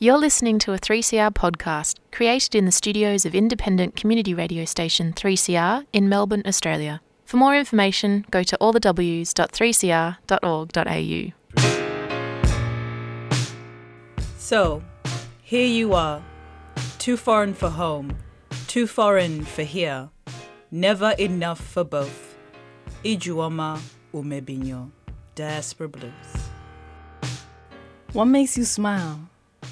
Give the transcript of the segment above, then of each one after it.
You're listening to a 3CR podcast created in the studios of independent community radio station 3CR in Melbourne, Australia. For more information, go to allthews.3cr.org.au. So, here you are, too foreign for home, too foreign for here, never enough for both. Ijeoma Umebinyuo, Diaspora Blues. What makes you smile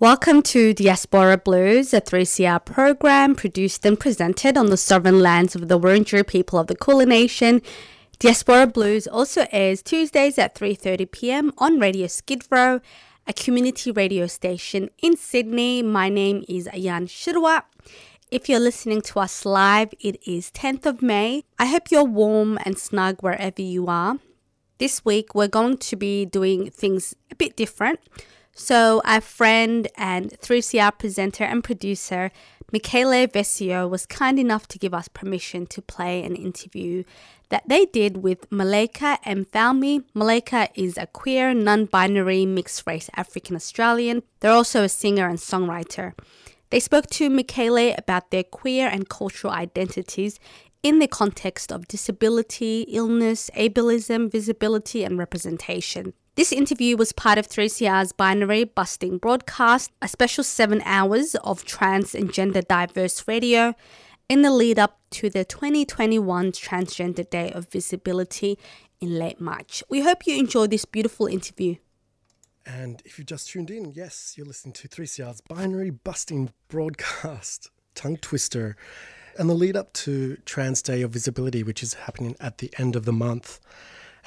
Welcome to Diaspora Blues, a 3CR program produced and presented on the sovereign lands of the Wurundjeri people of the Kulin Nation. Diaspora Blues also airs Tuesdays at 3:30 p.m. on Radio Skid Row, a community radio station in Sydney. My name is Ayan Shirwa. If you're listening to us live, it is 10th of May. I hope you're warm and snug wherever you are. This week, we're going to be doing things a bit different. So, our friend and 3CR presenter and producer, Michele Vesio, was kind enough to give us permission to play an interview that they did with Maleka Mfalme. Maleka is a queer, non binary, mixed race African Australian. They're also a singer and songwriter. They spoke to Michele about their queer and cultural identities in the context of disability, illness, ableism, visibility, and representation. This interview was part of 3CR's Binary Busting broadcast, a special seven hours of trans and gender diverse radio in the lead up to the 2021 Transgender Day of Visibility in late March. We hope you enjoy this beautiful interview. And if you've just tuned in, yes, you're listening to 3CR's Binary Busting broadcast, tongue twister, and the lead up to Trans Day of Visibility, which is happening at the end of the month.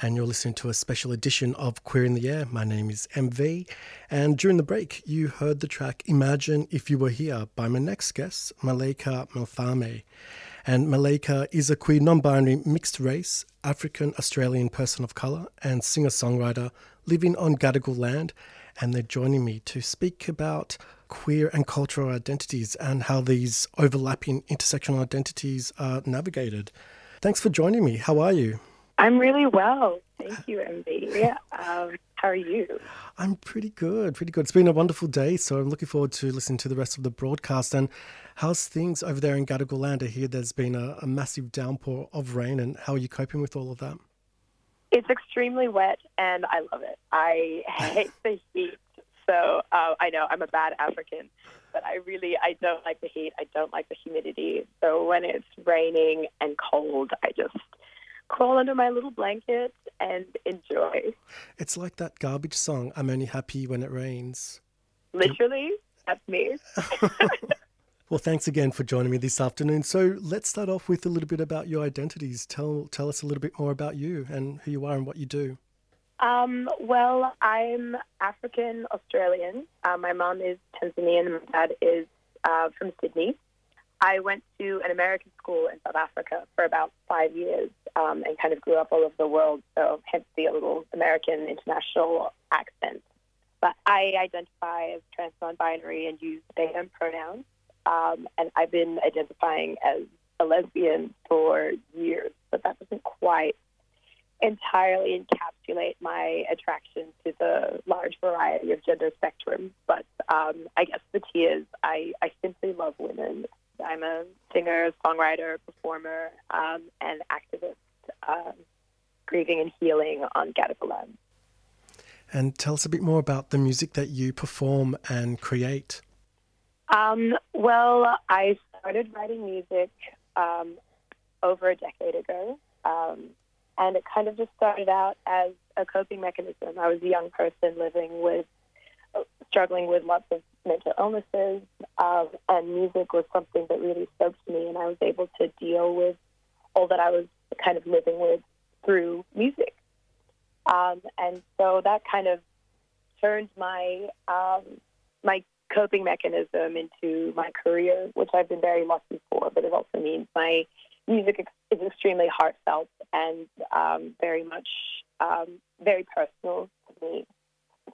And you're listening to a special edition of Queer in the Air. My name is MV. And during the break, you heard the track Imagine If You Were Here by my next guest, Malika Mfalme. And Malika is a queer, non binary, mixed race, African Australian person of colour, and singer songwriter living on Gadigal land. And they're joining me to speak about queer and cultural identities and how these overlapping intersectional identities are navigated. Thanks for joining me. How are you? I'm really well. Thank you, MV. Um, how are you? I'm pretty good, pretty good. It's been a wonderful day, so I'm looking forward to listening to the rest of the broadcast. And how's things over there in Gadigal land? I hear there's been a, a massive downpour of rain, and how are you coping with all of that? It's extremely wet, and I love it. I hate the heat, so uh, I know I'm a bad African, but I really I don't like the heat. I don't like the humidity. So when it's raining and cold, I just crawl under my little blanket and enjoy. It's like that garbage song, I'm only happy when it rains. Literally, that's me. well, thanks again for joining me this afternoon. So let's start off with a little bit about your identities. Tell tell us a little bit more about you and who you are and what you do. Um, well, I'm African Australian. Uh, my mom is Tanzanian and my dad is uh, from Sydney. I went to an American school in South Africa for about five years um, and kind of grew up all over the world, so hence the little American international accent. But I identify as trans non-binary and use they them pronouns, um, and I've been identifying as a lesbian for years, but that doesn't quite entirely encapsulate my attraction to the large variety of gender spectrum. But um, I guess the T is I, I simply love women. I'm a singer, songwriter, performer, um, and activist, um, grieving and healing on Gadigal land. And tell us a bit more about the music that you perform and create. Um, well, I started writing music um, over a decade ago, um, and it kind of just started out as a coping mechanism. I was a young person living with, struggling with lots of mental illnesses, um, and music was something that really spoke to me, and I was able to deal with all that I was kind of living with through music. Um, and so that kind of turned my um, my coping mechanism into my career, which I've been very lucky for. But it also means my music is extremely heartfelt and um, very much um, very personal to me.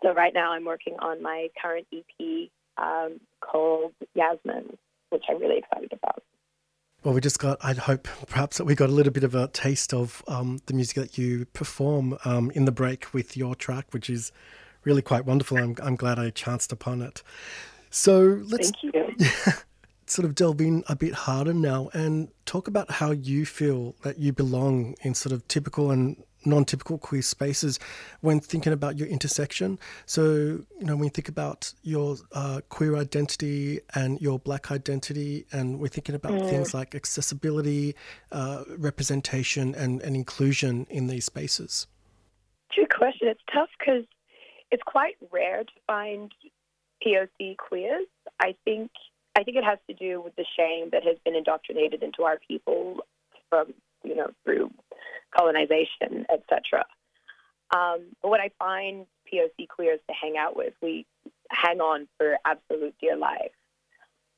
So right now I'm working on my current EP um, called Yasmin, which I'm really excited about. Well, we just got, I'd hope perhaps that we got a little bit of a taste of um, the music that you perform um, in the break with your track, which is really quite wonderful. I'm, I'm glad I chanced upon it. So let's sort of delve in a bit harder now and talk about how you feel that you belong in sort of typical and non-typical queer spaces when thinking about your intersection. So, you know, when you think about your uh, queer identity and your black identity, and we're thinking about mm. things like accessibility, uh, representation, and, and inclusion in these spaces. Good question. It's tough because it's quite rare to find POC queers. I think I think it has to do with the shame that has been indoctrinated into our people from you know through colonization, etc. Um, but what I find POC queers to hang out with, we hang on for absolute dear life.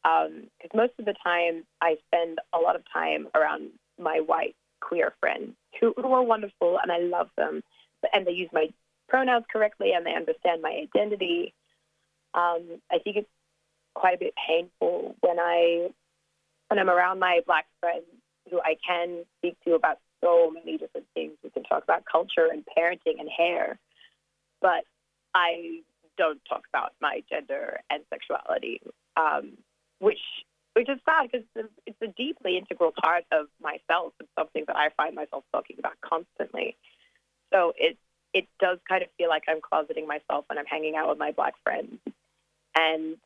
Because um, most of the time, I spend a lot of time around my white queer friends who, who are wonderful and I love them, and they use my pronouns correctly and they understand my identity. Um, I think it's quite a bit painful when I when I'm around my black friends who I can speak to about so many different things. We can talk about culture and parenting and hair, but I don't talk about my gender and sexuality, um, which which is sad because it's a deeply integral part of myself. It's something that I find myself talking about constantly. So it it does kind of feel like I'm closeting myself when I'm hanging out with my black friends, and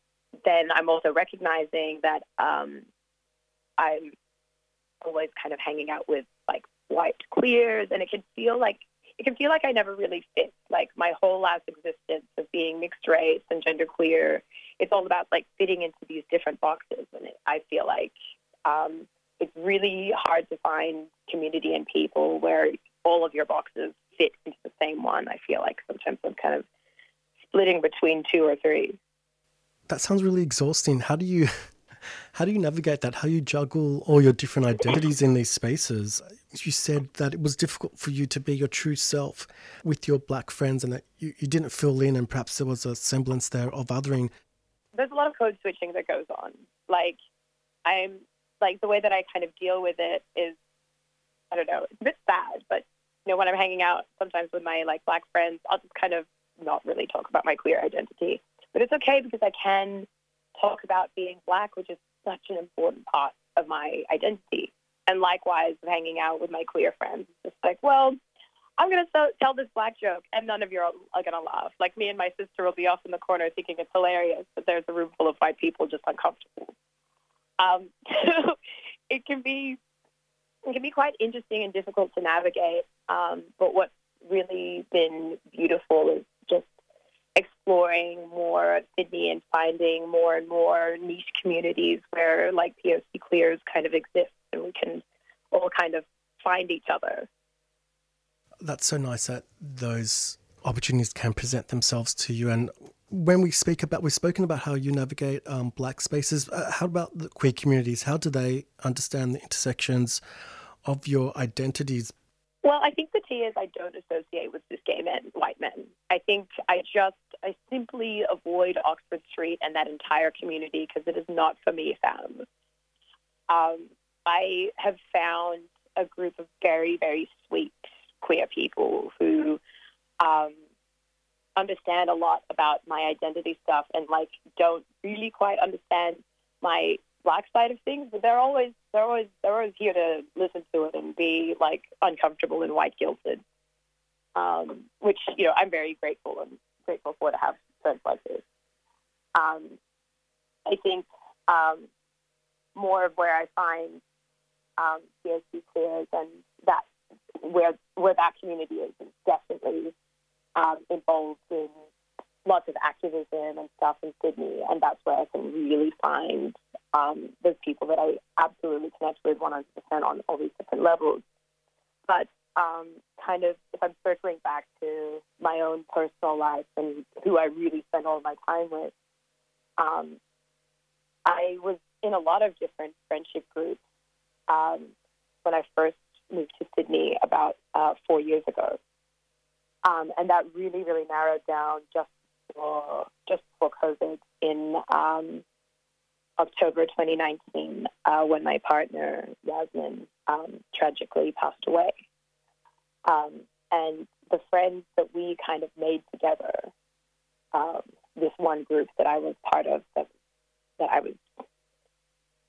then I'm also recognizing that um, I'm always kind of hanging out with like white queers, and it can feel like it can feel like I never really fit. Like my whole last existence of being mixed race and genderqueer, it's all about like fitting into these different boxes, and it, I feel like um, it's really hard to find community and people where all of your boxes fit into the same one. I feel like sometimes I'm kind of splitting between two or three. That sounds really exhausting. How do you how do you navigate that? How do you juggle all your different identities in these spaces? You said that it was difficult for you to be your true self with your black friends and that you, you didn't fill in and perhaps there was a semblance there of othering. There's a lot of code switching that goes on. Like I'm like the way that I kind of deal with it is I don't know, it's a bit sad, but you know, when I'm hanging out sometimes with my like black friends, I'll just kind of not really talk about my queer identity. But it's okay because I can talk about being black, which is such an important part of my identity. And likewise, of hanging out with my queer friends, it's like, well, I'm going to tell this black joke, and none of you are, to laugh. Like me and my sister will be off in the corner thinking it's hilarious, but there's a room full of white people just uncomfortable. Um, it can be it can be quite interesting and difficult to navigate. Um, but what's really been beautiful is just exploring more Sydney and finding more and more niche communities where like POC queers kind of exist and we can all kind of find each other. That's so nice that those opportunities can present themselves to you. And when we speak about, we've spoken about how you navigate um, black spaces. Uh, how about the queer communities? How do they understand the intersections of your identities well, I think the T is I don't associate with cis gay men, white men. I think I just, I simply avoid Oxford Street and that entire community because it is not for me, fam. Um, I have found a group of very, very sweet queer people who um, understand a lot about my identity stuff and like don't really quite understand my black side of things, but they're always they're always they're always here to listen to it and be like uncomfortable and white guilted. Um, which you know I'm very grateful and grateful for to have friends like this. Um, I think um, more of where I find um, POC queers and that where where that community is is definitely um, involved in lots of activism and stuff in Sydney, and that's where I can really find um, those people that I absolutely connect with 100% on all these different levels. But um, kind of, if I'm circling back to my own personal life and who I really spend all my time with, um, I was in a lot of different friendship groups. Um, when I first moved to Sydney about uh, four years ago. Um, and that really, really narrowed down just for just before COVID in um, October 2019, uh, when my partner Yasmin um, tragically passed away. Um, and the friends that we kind of made together, um, this one group that I was part of, that that I was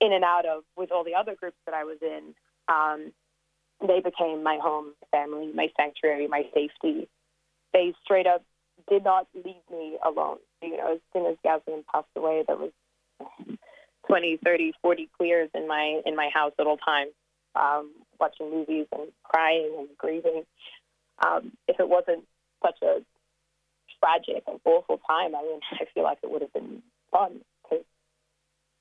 in and out of with all the other groups that I was in, um, they became my home, family, my sanctuary, my safety. They straight up did not leave me alone. You know, as soon as Yasmin passed away, there was 20, 30, 40 queers in my in my house at all times, um, watching movies and crying and grieving. Um, if it wasn't such a tragic and awful time, I mean, I feel like it would have been fun because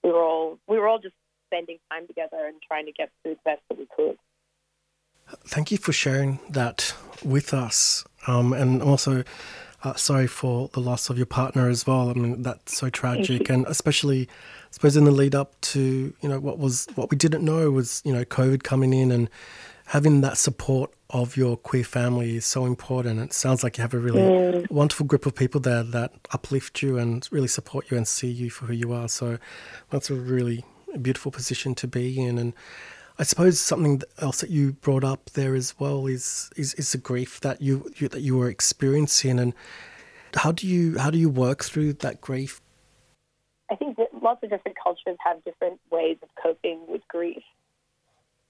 we were all we were all just spending time together and trying to get through the best that we could. Thank you for sharing that with us, um, and also uh, sorry for the loss of your partner as well. I mean, that's so tragic, and especially, I suppose, in the lead up to you know what was what we didn't know was you know COVID coming in and having that support of your queer family is so important. It sounds like you have a really mm. wonderful group of people there that uplift you and really support you and see you for who you are. So that's a really beautiful position to be in, and I suppose something else that you brought up there as well is is, is the grief that you, you that you were experiencing, and how do you how do you work through that grief? I think that lots of different cultures have different ways of coping with grief,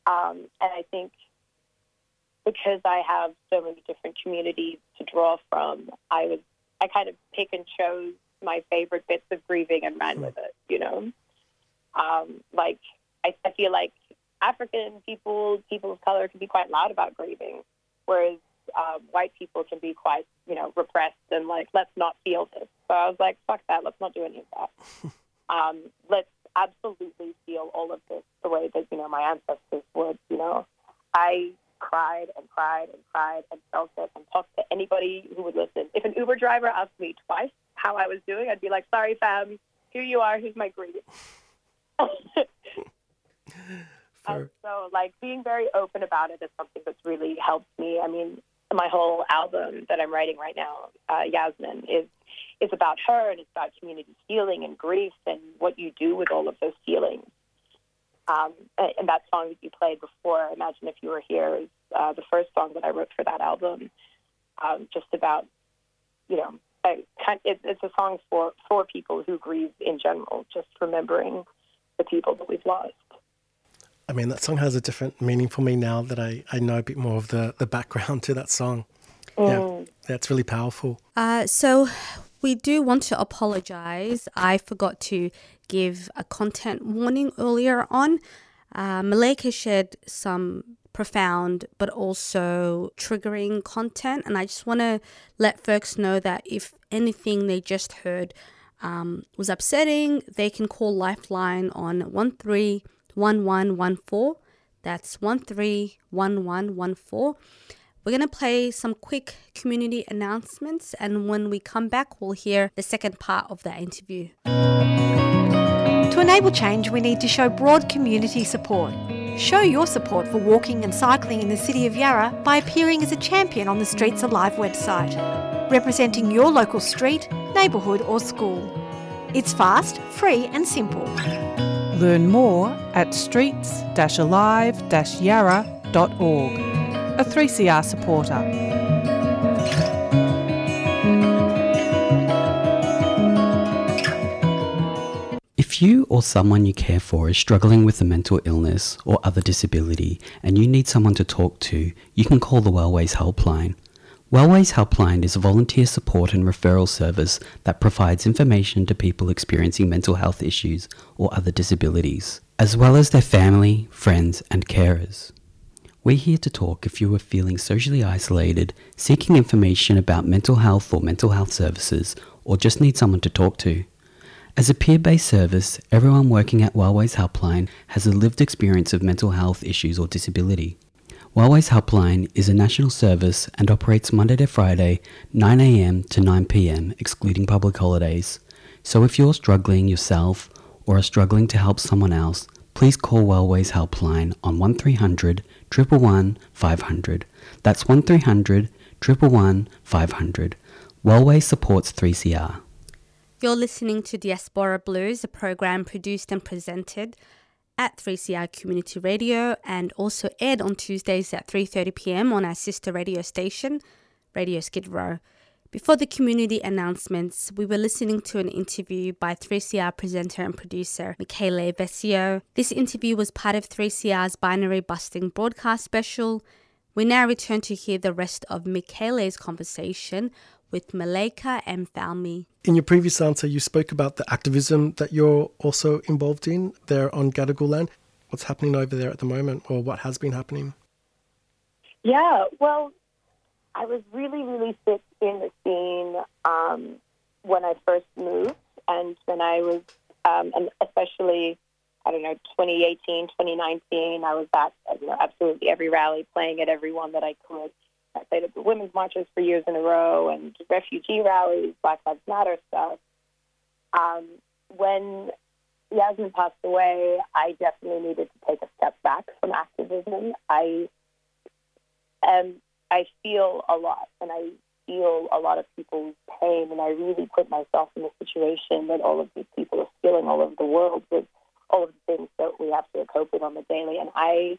um, and I think because I have so many different communities to draw from, I was I kind of pick and chose my favorite bits of grieving and ran with it. You know, um, like I, I feel like African people, people of color, can be quite loud about grieving, whereas um, white people can be quite, you know, repressed and like, let's not feel this. So I was like, fuck that, let's not do any of that. um, let's absolutely feel all of this the way that, you know, my ancestors would, you know. I cried and cried and cried and felt it and talked to anybody who would listen. If an Uber driver asked me twice how I was doing, I'd be like, sorry, fam, here you are, here's my grief. Um, so, like, being very open about it is something that's really helped me. I mean, my whole album that I'm writing right now, uh, Yasmin, is is about her and it's about community healing and grief and what you do with all of those feelings. Um, and that song that you played before, Imagine If You Were Here, is uh, the first song that I wrote for that album. Um, just about, you know, I, it's a song for, for people who grieve in general, just remembering the people that we've lost. I mean, that song has a different meaning for me now that I, I know a bit more of the, the background to that song. Mm. Yeah, that's really powerful. Uh, so we do want to apologize. I forgot to give a content warning earlier on. Uh, Malika shared some profound but also triggering content, and I just want to let folks know that if anything they just heard um, was upsetting, they can call Lifeline on 13 1114. That's 131114. We're going to play some quick community announcements, and when we come back, we'll hear the second part of that interview. To enable change, we need to show broad community support. Show your support for walking and cycling in the City of Yarra by appearing as a champion on the Streets Alive website, representing your local street, neighbourhood, or school. It's fast, free, and simple. Learn more at streets-alive-yarra.org. A 3CR supporter. If you or someone you care for is struggling with a mental illness or other disability and you need someone to talk to, you can call the Wellways Helpline Wellways Helpline is a volunteer support and referral service that provides information to people experiencing mental health issues or other disabilities, as well as their family, friends, and carers. We're here to talk if you are feeling socially isolated, seeking information about mental health or mental health services, or just need someone to talk to. As a peer based service, everyone working at Wellways Helpline has a lived experience of mental health issues or disability. Wellways Helpline is a national service and operates Monday to Friday, 9am to 9pm, excluding public holidays. So if you're struggling yourself or are struggling to help someone else, please call Wellways Helpline on 1300 111 500. That's 1300 111 500. Wellway supports 3CR. You're listening to Diaspora Blues, a program produced and presented at 3CR Community Radio and also aired on Tuesdays at 3:30 p.m. on our sister radio station, Radio Skid Row. Before the community announcements, we were listening to an interview by 3CR presenter and producer Michele Vesio. This interview was part of 3CR's Binary Busting broadcast special. We now return to hear the rest of Michele's conversation with Maleka Mfalme. In your previous answer, you spoke about the activism that you're also involved in there on Gadigal land. What's happening over there at the moment, or what has been happening? Yeah, well, I was really, really sick in the scene um, when I first moved, and when I was, um, and especially, I don't know, 2018, 2019, I was at you know, absolutely every rally, playing at every one that I could. I played at women's marches for years in a row and refugee rallies, Black Lives Matter stuff. Um, when Yasmin passed away, I definitely needed to take a step back from activism. I am, I feel a lot, and I feel a lot of people's pain, and I really put myself in the situation that all of these people are feeling all over the world with all of the things that we have to cope with on the daily. And I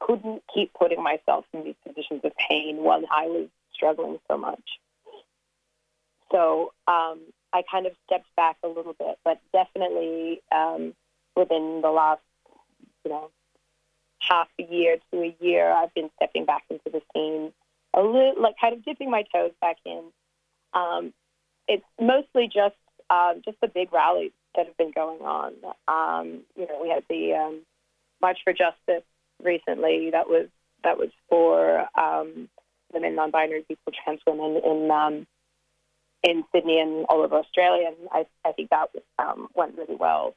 couldn't keep putting myself in these positions of pain when I was struggling so much. So um, I kind of stepped back a little bit, but definitely um, within the last, you know, half a year to a year, I've been stepping back into the scene a little, like kind of dipping my toes back in. Um, it's mostly just um, just the big rallies that have been going on. Um, you know, we had the um, March for Justice recently that was that was for um, women, non-binary people, trans women in um, in Sydney and all over Australia, and I, I think that um, went really well.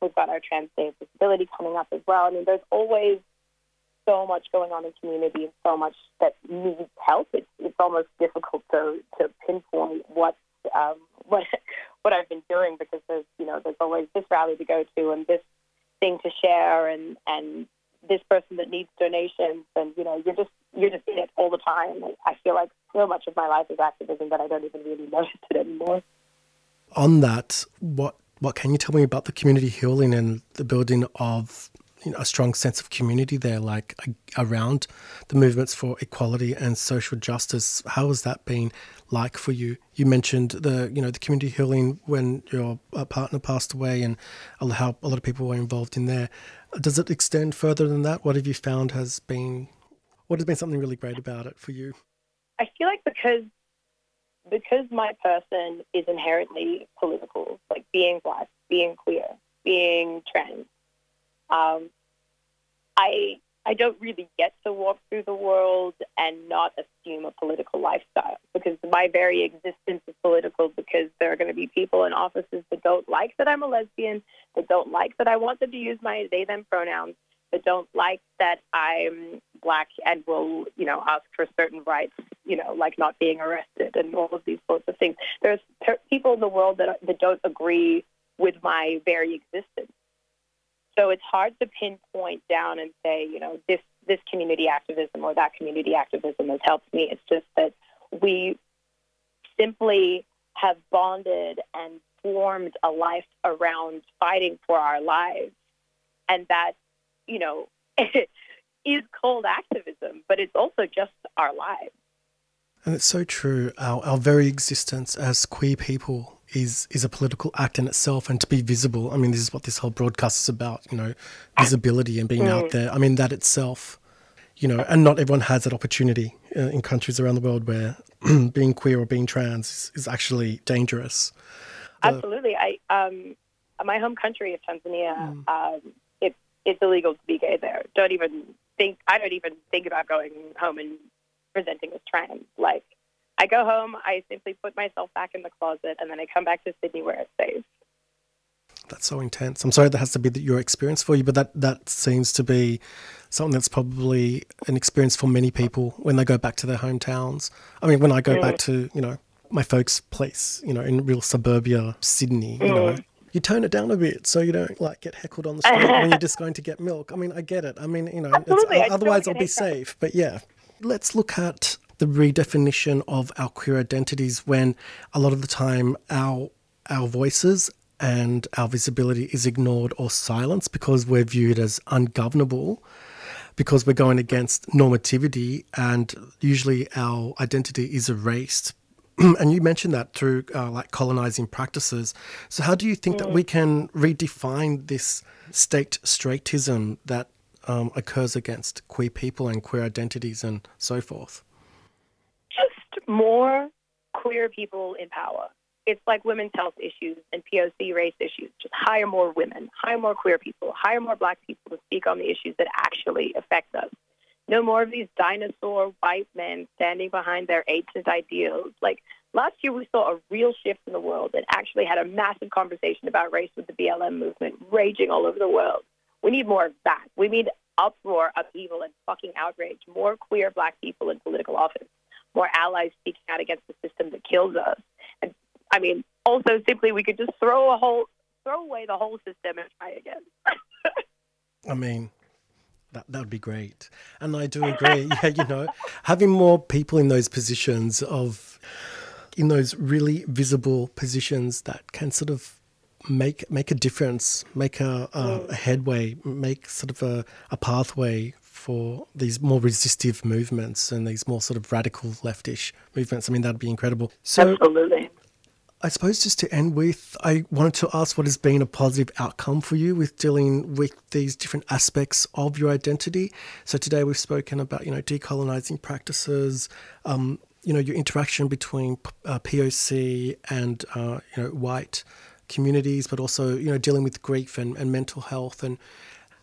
We've got our Trans Day of Visibility coming up as well. I mean, there's always so much going on in community and so much that needs help. It's it's almost difficult to to pinpoint what um, what what I've been doing because there's you know there's always this rally to go to and this thing to share and and this person that needs donations and you know you're just you're just in it all the time. I feel like so much of my life is activism that i don't even really notice it anymore. On that what what can you tell me about the community healing and the building of you know, a strong sense of community there like around the movements for equality and social justice how has that been like for you you mentioned the you know the community healing when your uh, partner passed away and how a lot of people were involved in there does it extend further than that? What have you found has been what has been something really great about it for you? I feel like because because my person is inherently political, like being black, being queer, being trans, um, I I don't really get to walk through the world and not assume a political lifestyle because my very existence is political because there are going to be people in offices that don't like that I'm a lesbian, that don't like that I want them to use my they them pronouns, that don't like that I'm black and will, you know, ask for certain rights, you know, like not being arrested and all of these sorts of things. There's people in the world that that don't agree with my very existence. So it's hard to pinpoint down and say, you know, this this community activism or that community activism has helped me. It's just that we simply have bonded and formed a life around fighting for our lives, and that, you know, is called activism, but it's also just our lives. And it's so true. Our, our very existence as queer people is is a political act in itself and to be visible. I mean this is what this whole broadcast is about you know visibility and being mm. out there. I mean that itself you know and not everyone has that opportunity uh, in countries around the world where being queer or being trans is, is actually dangerous. Absolutely. I um my home country of tanzania. Mm. um it, it's illegal to be gay there. Don't even think i don't even think about going home and presenting as trans. Like I go home, I simply put myself back in the closet, and then I come back to Sydney where it's safe. That's so intense. I'm sorry that has to be your experience for you, but that, that seems to be something that's probably an experience for many people when they go back to their hometowns. I mean, when I go mm. back to, you know, my folks' place, you know, in real suburbia, Sydney, you mm. know, you tone it down a bit so you don't like get heckled on the street when you're just going to get milk. I mean, I get it. I mean, you know, otherwise I'll be safe. But yeah, let's look at the redefinition of our queer identities when a lot of the time our our voices and our visibility is ignored or silenced because we're viewed as ungovernable because we're going against normativity and usually our identity is erased. And you mentioned that through uh, like colonizing practices. So how do you think that we can redefine this state straightism that um, occurs against queer people and queer identities and so forth more queer people in power. It's like women's health issues and POC race issues. Just hire more women, hire more queer people, hire more black people to speak on the issues that actually affect us. No more of these dinosaur white men standing behind their ancient ideals. Like last year, we saw a real shift in the world and actually had a massive conversation about race with the BLM movement raging all over the world. We need more of that. We need uproar, upheaval, and fucking outrage. More queer black people in political office. More allies speaking out against the system that kills us. And I mean, also simply we could just throw a whole throw away the whole system and try again. I mean, that that would be great, and I do agree. yeah, you know, having more people in those positions of, in those really visible positions that can sort of make make a difference, make a, a, mm. a headway, make sort of a, a pathway for these more resistive movements and these more sort of radical leftish movements. I mean, that'd be incredible. So. Absolutely. I suppose just to end with, I wanted to ask what has been a positive outcome for you with dealing with these different aspects of your identity. So today we've spoken about, you know, decolonizing practices, um, you know, your interaction between uh, POC and, uh, you know, white communities, but also, you know, dealing with grief and, and mental health. And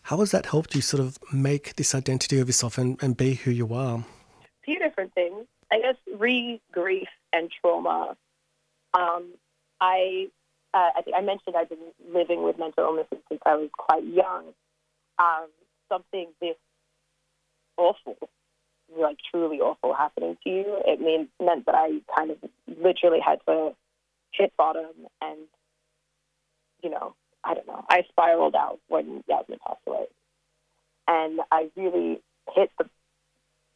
how has that helped you sort of make this identity of yourself and, and be who you are? A few different things. I guess re grief and trauma um, I uh, I think I mentioned I've been living with mental illnesses since I was quite young. Um, something this awful, like truly awful, happening to you, it mean, meant that I kind of literally had to hit bottom, and you know, I don't know, I spiraled out when Yasmin passed away, and I really hit the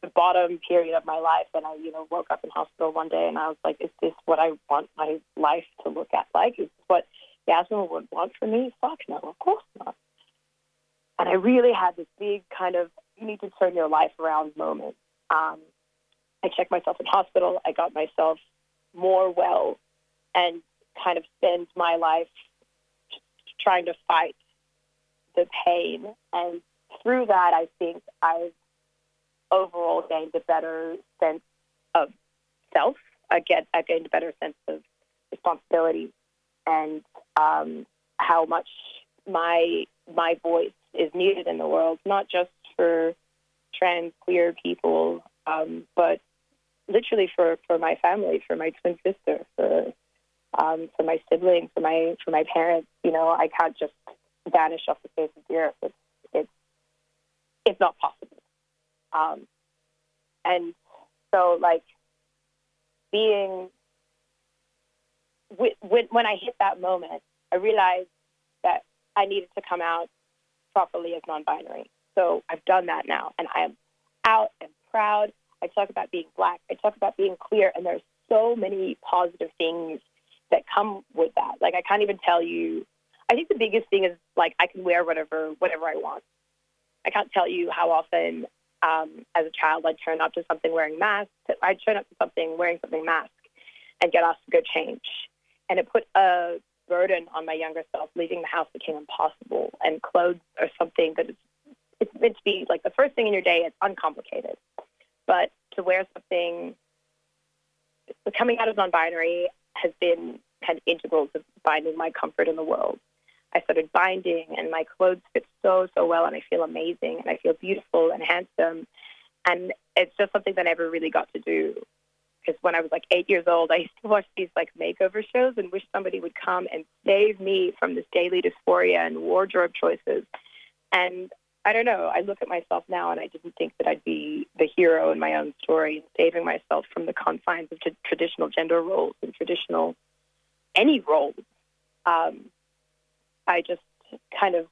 the bottom period of my life and I, you know, woke up in hospital one day and I was like, is this what I want my life to look at like? Is this what Yasmin would want for me? Fuck no, of course not. And I really had this big kind of you need to turn your life around moment. Um, I checked myself in hospital. I got myself more well and kind of spend my life trying to fight the pain. And through that, I think I've overall gained a better sense of self. I get I gained a better sense of responsibility and um, how much my my voice is needed in the world, not just for trans queer people, um, but literally for, for my family, for my twin sister, for um, for my siblings, for my for my parents. You know, I can't just vanish off the face of the earth. It's it's it's not possible. Um, and so, like, being when, when I hit that moment, I realized that I needed to come out properly as non-binary. So I've done that now, and I am out and proud. I talk about being black. I talk about being queer, and there's so many positive things that come with that. Like I can't even tell you. I think the biggest thing is like I can wear whatever whatever I want. I can't tell you how often um, as a child I'd turn up to something wearing masks. I'd turn up to something wearing something mask and get asked to go change. And it put a burden on my younger self. Leaving the house became impossible. And clothes are something that is it's meant to be like the first thing in your day. It's uncomplicated, but to wear something, coming out as non-binary has been kind of integral to finding my comfort in the world. I started binding, and my clothes fit so so well, and I feel amazing, and I feel beautiful and handsome, and it's just something that I never really got to do. Because when I was like eight years old, I used to watch these like makeover shows and wish somebody would come and save me from this daily dysphoria and wardrobe choices. And I don't know. I look at myself now, and I didn't think that I'd be the hero in my own story saving myself from the confines of t- traditional gender roles and traditional any roles. Um, I just kind of,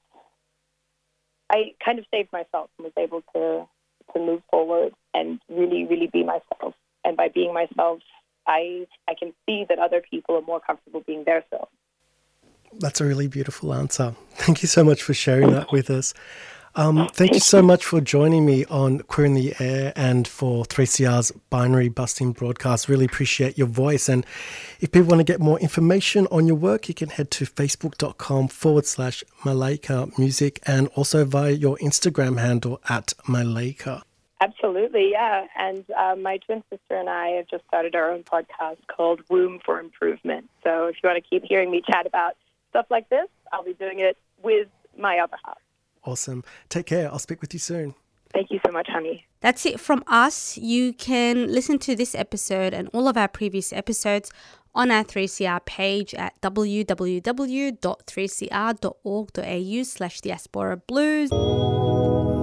I kind of saved myself and was able to to move forward and really, really be myself. And by being myself, I I can see that other people are more comfortable being their self. That's a really beautiful answer. Thank you so much for sharing that with us. Um, thank you so much for joining me on Queer in the Air and for 3CR's binary busting broadcast. Really appreciate your voice. And if people want to get more information on your work, you can head to facebook.com forward slash Malaika Music and also via your Instagram handle at Malaika. Absolutely, yeah. And uh, my twin sister and I have just started our own podcast called Womb for Improvement. So if you want to keep hearing me chat about stuff like this, I'll be doing it with my other half. Awesome. Take care. I'll speak with you soon. Thank you so much, honey. That's it from us. You can listen to this episode and all of our previous episodes on our 3CR page at www.3cr.org.au slash diaspora blues.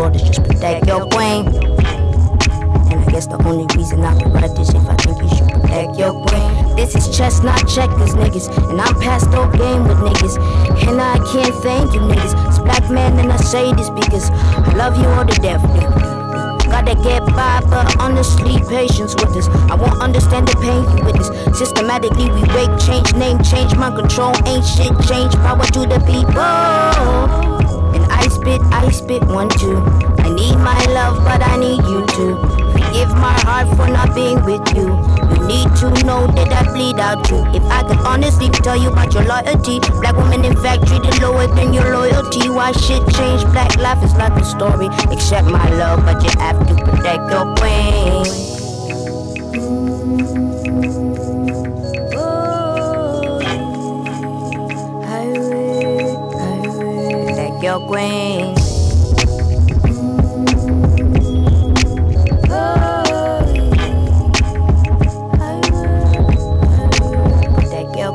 Life is just protect your queen. And I guess the only reason I would write this if I think you should protect your queen. This is chestnut checkers, niggas. And I'm past all game with niggas. And I can't thank you, niggas. It's black man, and I say this because I love you all to death, nigga. Gotta get by, but honestly, patience with us. I won't understand the pain you witness. Systematically, we break, change, name, change, my control ain't shit, change power to the people. I spit, I spit one, two. I need my love, but I need you too. Forgive my heart for not being with you. You need to know that I bleed out too. If I could honestly tell you about your loyalty, black women in fact treated lower than your loyalty. Why shit change? Black life is like a story. Accept my love, but you have to protect your queen. Your queen.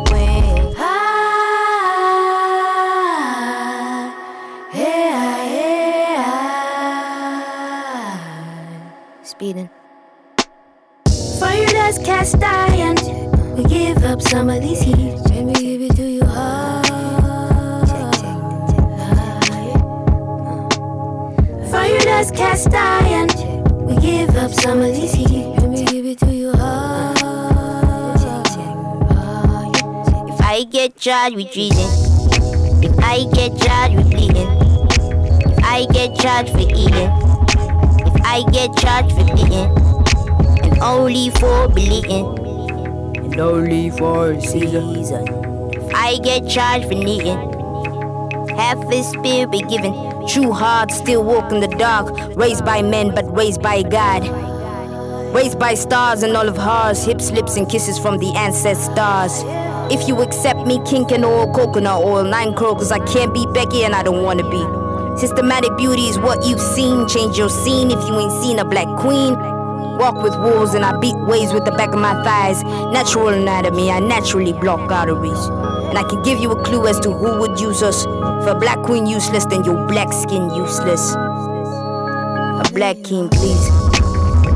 Queen. Ah, Speeding. Fire that's cast iron. We give up some of these heat. Some of. Let me give it to you hard. If I get charged with treason, if I get charged with bleeding, if I get charged for eating, if I get charged for beating, and only for bleeding, and only for a season. If I get charged for needing, half his spirit be given. True heart still walk in the dark, raised by men but raised by God. Raised by stars and of ours, hips, lips, and kisses from the ancestors. If you accept me, kink and oil, coconut oil, nine croakers, I can't be Becky and I don't wanna be. Systematic beauty is what you've seen. Change your scene if you ain't seen a black queen. Walk with wolves and I beat waves with the back of my thighs. Natural anatomy, I naturally block arteries. And I can give you a clue as to who would use us. For a black queen useless, then your black skin useless. A black king, please.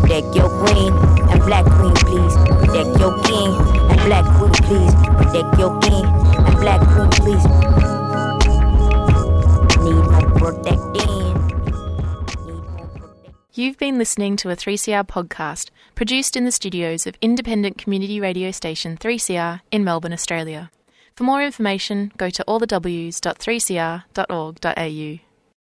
Protect your queen and black queen, please. Protect your king and black queen, please. Protect your king and black queen, please. Need more protecting. You've been listening to a 3CR podcast produced in the studios of independent community radio station 3CR in Melbourne, Australia. For more information, go to allthews.3cr.org.au.